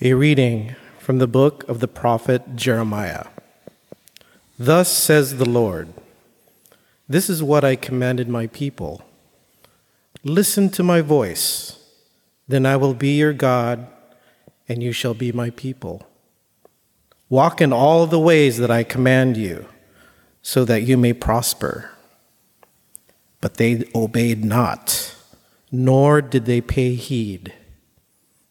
A reading from the book of the prophet Jeremiah. Thus says the Lord This is what I commanded my people. Listen to my voice, then I will be your God, and you shall be my people. Walk in all the ways that I command you, so that you may prosper. But they obeyed not, nor did they pay heed.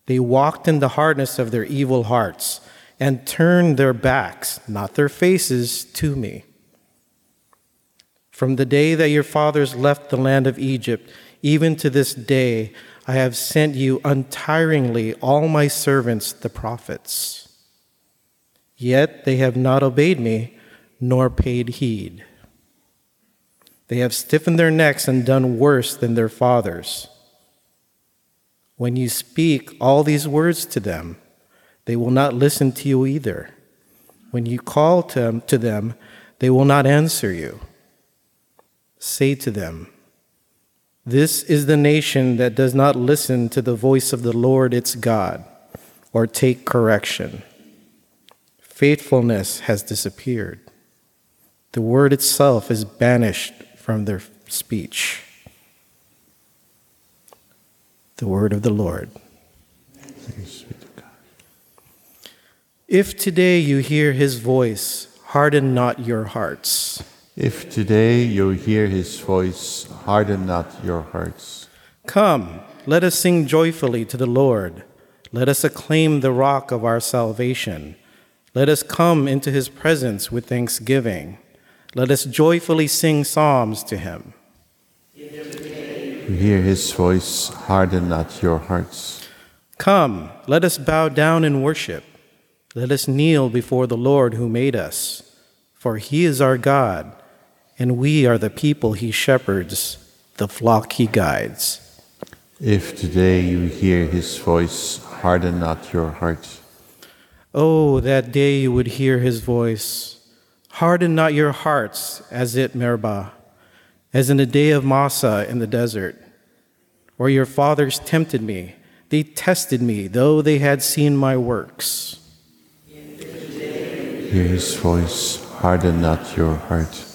They walked in the hardness of their evil hearts and turned their backs, not their faces, to me. From the day that your fathers left the land of Egypt, even to this day, I have sent you untiringly all my servants, the prophets. Yet they have not obeyed me, nor paid heed. They have stiffened their necks and done worse than their fathers. When you speak all these words to them, they will not listen to you either. When you call to them, they will not answer you. Say to them, This is the nation that does not listen to the voice of the Lord its God or take correction. Faithfulness has disappeared. The word itself is banished from their speech. The word of the Lord. If today you hear his voice, harden not your hearts. If today you hear his voice, harden not your hearts. Come, let us sing joyfully to the Lord. Let us acclaim the rock of our salvation. Let us come into his presence with thanksgiving. Let us joyfully sing psalms to him. You hear his voice, harden not your hearts. Come, let us bow down and worship. Let us kneel before the Lord who made us. For he is our God, and we are the people he shepherds, the flock he guides. If today you hear his voice, harden not your hearts. Oh, that day you would hear his voice. Harden not your hearts as at Meribah, as in the day of Massah in the desert, where your fathers tempted me. They tested me, though they had seen my works. Hear his voice, harden not your heart.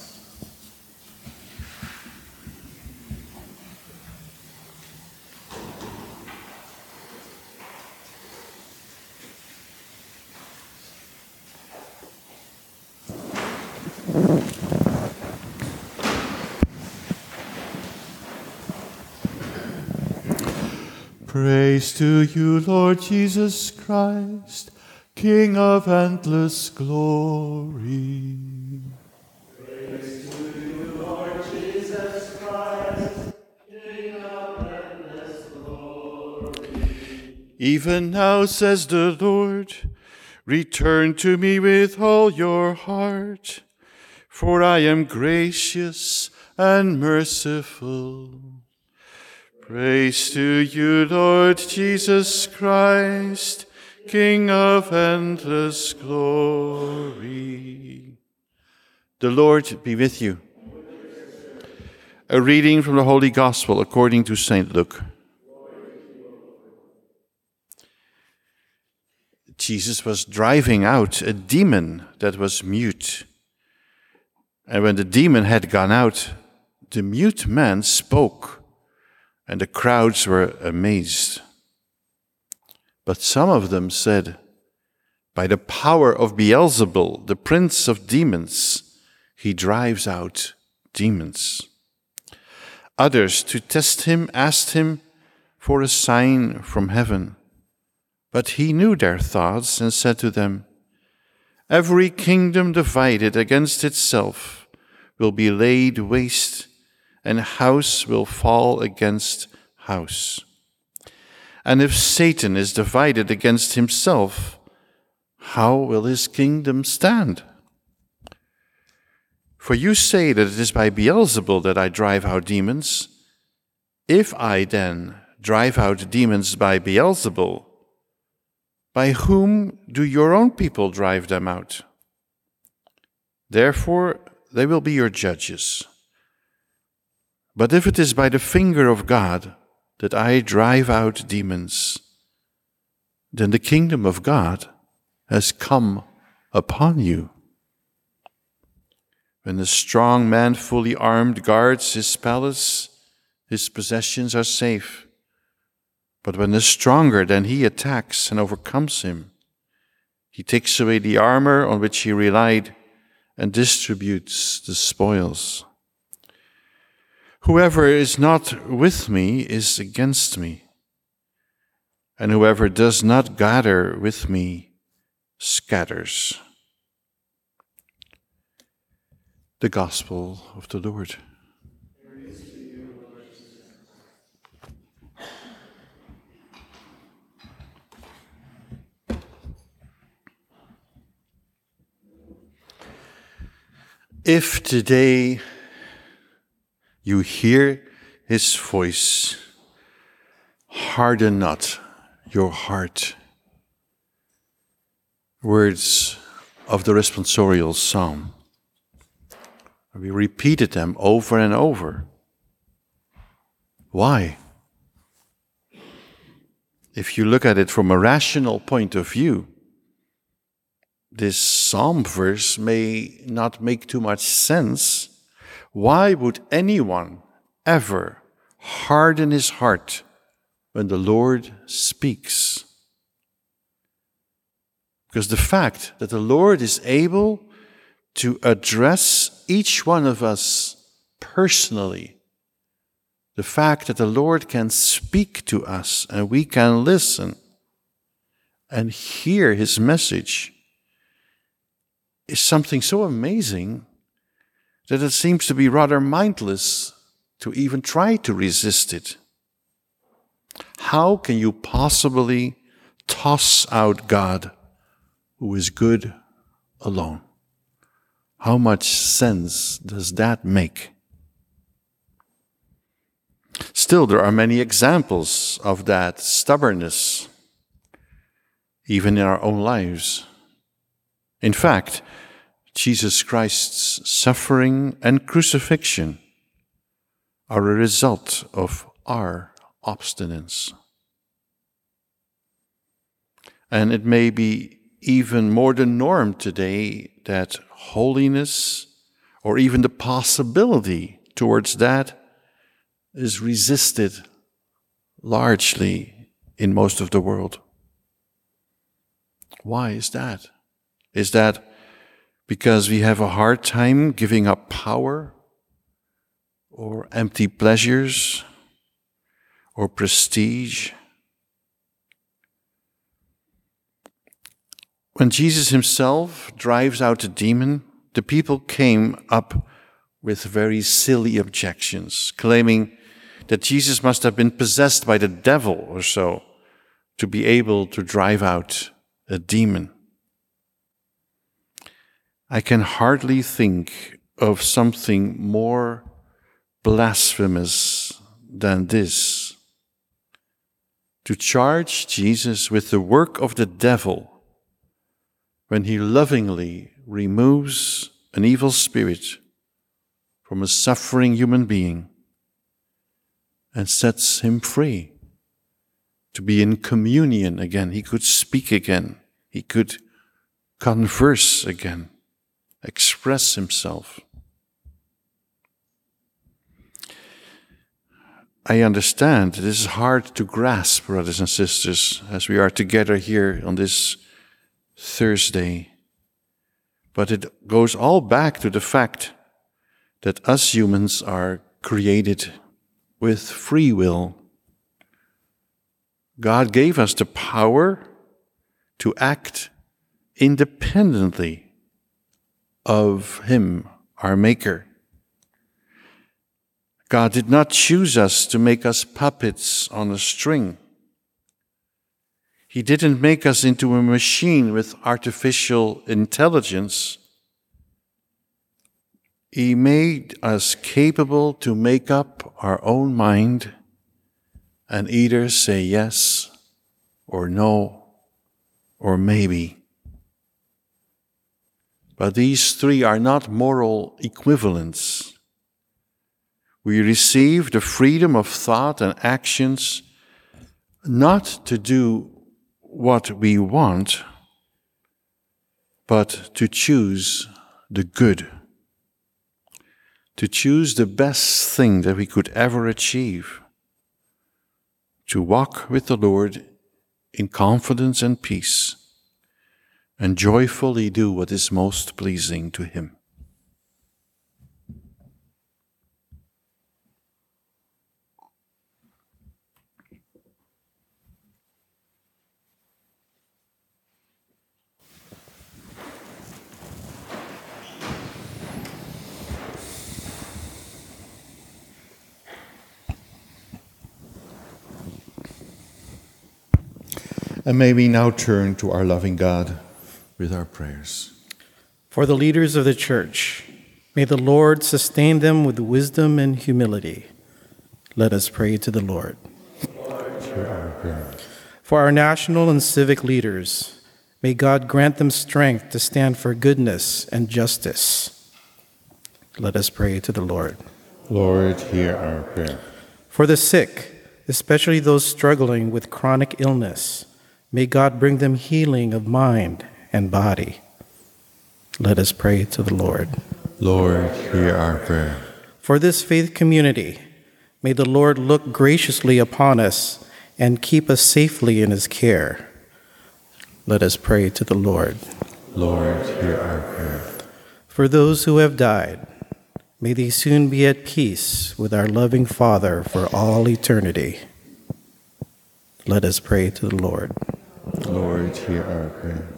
Praise to you, Lord Jesus Christ, King of endless glory. Even now, says the Lord, return to me with all your heart, for I am gracious and merciful. Praise to you, Lord Jesus Christ, King of endless glory. The Lord be with you. A reading from the Holy Gospel according to St. Luke. Jesus was driving out a demon that was mute. And when the demon had gone out, the mute man spoke, and the crowds were amazed. But some of them said, By the power of Beelzebul, the prince of demons, he drives out demons. Others, to test him, asked him for a sign from heaven. But he knew their thoughts and said to them, Every kingdom divided against itself will be laid waste, and house will fall against house. And if Satan is divided against himself, how will his kingdom stand? For you say that it is by Beelzebul that I drive out demons. If I then drive out demons by Beelzebul, by whom do your own people drive them out? Therefore, they will be your judges. But if it is by the finger of God that I drive out demons, then the kingdom of God has come upon you. When the strong man, fully armed, guards his palace, his possessions are safe. But when the stronger than he attacks and overcomes him, he takes away the armor on which he relied and distributes the spoils. Whoever is not with me is against me, and whoever does not gather with me scatters. The Gospel of the Lord. If today you hear his voice, harden not your heart. Words of the responsorial psalm. We repeated them over and over. Why? If you look at it from a rational point of view, this psalm verse may not make too much sense. Why would anyone ever harden his heart when the Lord speaks? Because the fact that the Lord is able to address each one of us personally, the fact that the Lord can speak to us and we can listen and hear his message is something so amazing that it seems to be rather mindless to even try to resist it. How can you possibly toss out God who is good alone? How much sense does that make? Still, there are many examples of that stubbornness, even in our own lives. In fact, Jesus Christ's suffering and crucifixion are a result of our obstinance. And it may be even more the norm today that holiness or even the possibility towards that is resisted largely in most of the world. Why is that? Is that because we have a hard time giving up power or empty pleasures or prestige? When Jesus himself drives out a demon, the people came up with very silly objections, claiming that Jesus must have been possessed by the devil or so to be able to drive out a demon. I can hardly think of something more blasphemous than this. To charge Jesus with the work of the devil when he lovingly removes an evil spirit from a suffering human being and sets him free to be in communion again. He could speak again. He could converse again express himself. I understand this is hard to grasp, brothers and sisters, as we are together here on this Thursday. But it goes all back to the fact that us humans are created with free will. God gave us the power to act independently of Him, our Maker. God did not choose us to make us puppets on a string. He didn't make us into a machine with artificial intelligence. He made us capable to make up our own mind and either say yes or no or maybe. But these three are not moral equivalents. We receive the freedom of thought and actions not to do what we want, but to choose the good, to choose the best thing that we could ever achieve, to walk with the Lord in confidence and peace, and joyfully do what is most pleasing to Him. And may we now turn to our loving God with our prayers. For the leaders of the church, may the Lord sustain them with wisdom and humility. Let us pray to the Lord. For our national and civic leaders, may God grant them strength to stand for goodness and justice. Let us pray to the Lord. Lord, hear our prayer. For the sick, especially those struggling with chronic illness, May God bring them healing of mind and body. Let us pray to the Lord. Lord, hear our prayer. For this faith community, may the Lord look graciously upon us and keep us safely in his care. Let us pray to the Lord. Lord, hear our prayer. For those who have died, may they soon be at peace with our loving Father for all eternity. Let us pray to the Lord. Lord, hear our prayer.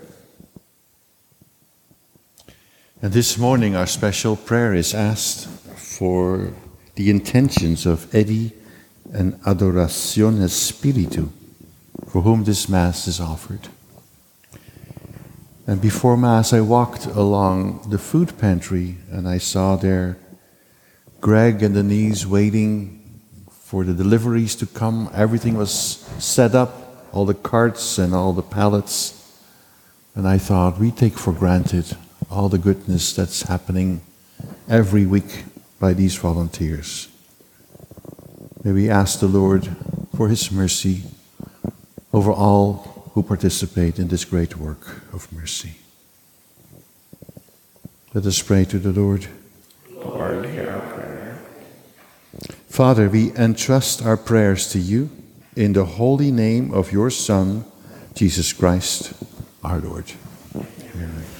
And this morning, our special prayer is asked for the intentions of Eddie and Adoración Espíritu, for whom this Mass is offered. And before Mass, I walked along the food pantry and I saw there Greg and Denise waiting for the deliveries to come. Everything was set up all the carts and all the pallets. And I thought, we take for granted all the goodness that's happening every week by these volunteers. May we ask the Lord for His mercy over all who participate in this great work of mercy. Let us pray to the Lord. Lord, hear our prayer. Father, we entrust our prayers to you in the holy name of your Son, Jesus Christ, our Lord. Amen.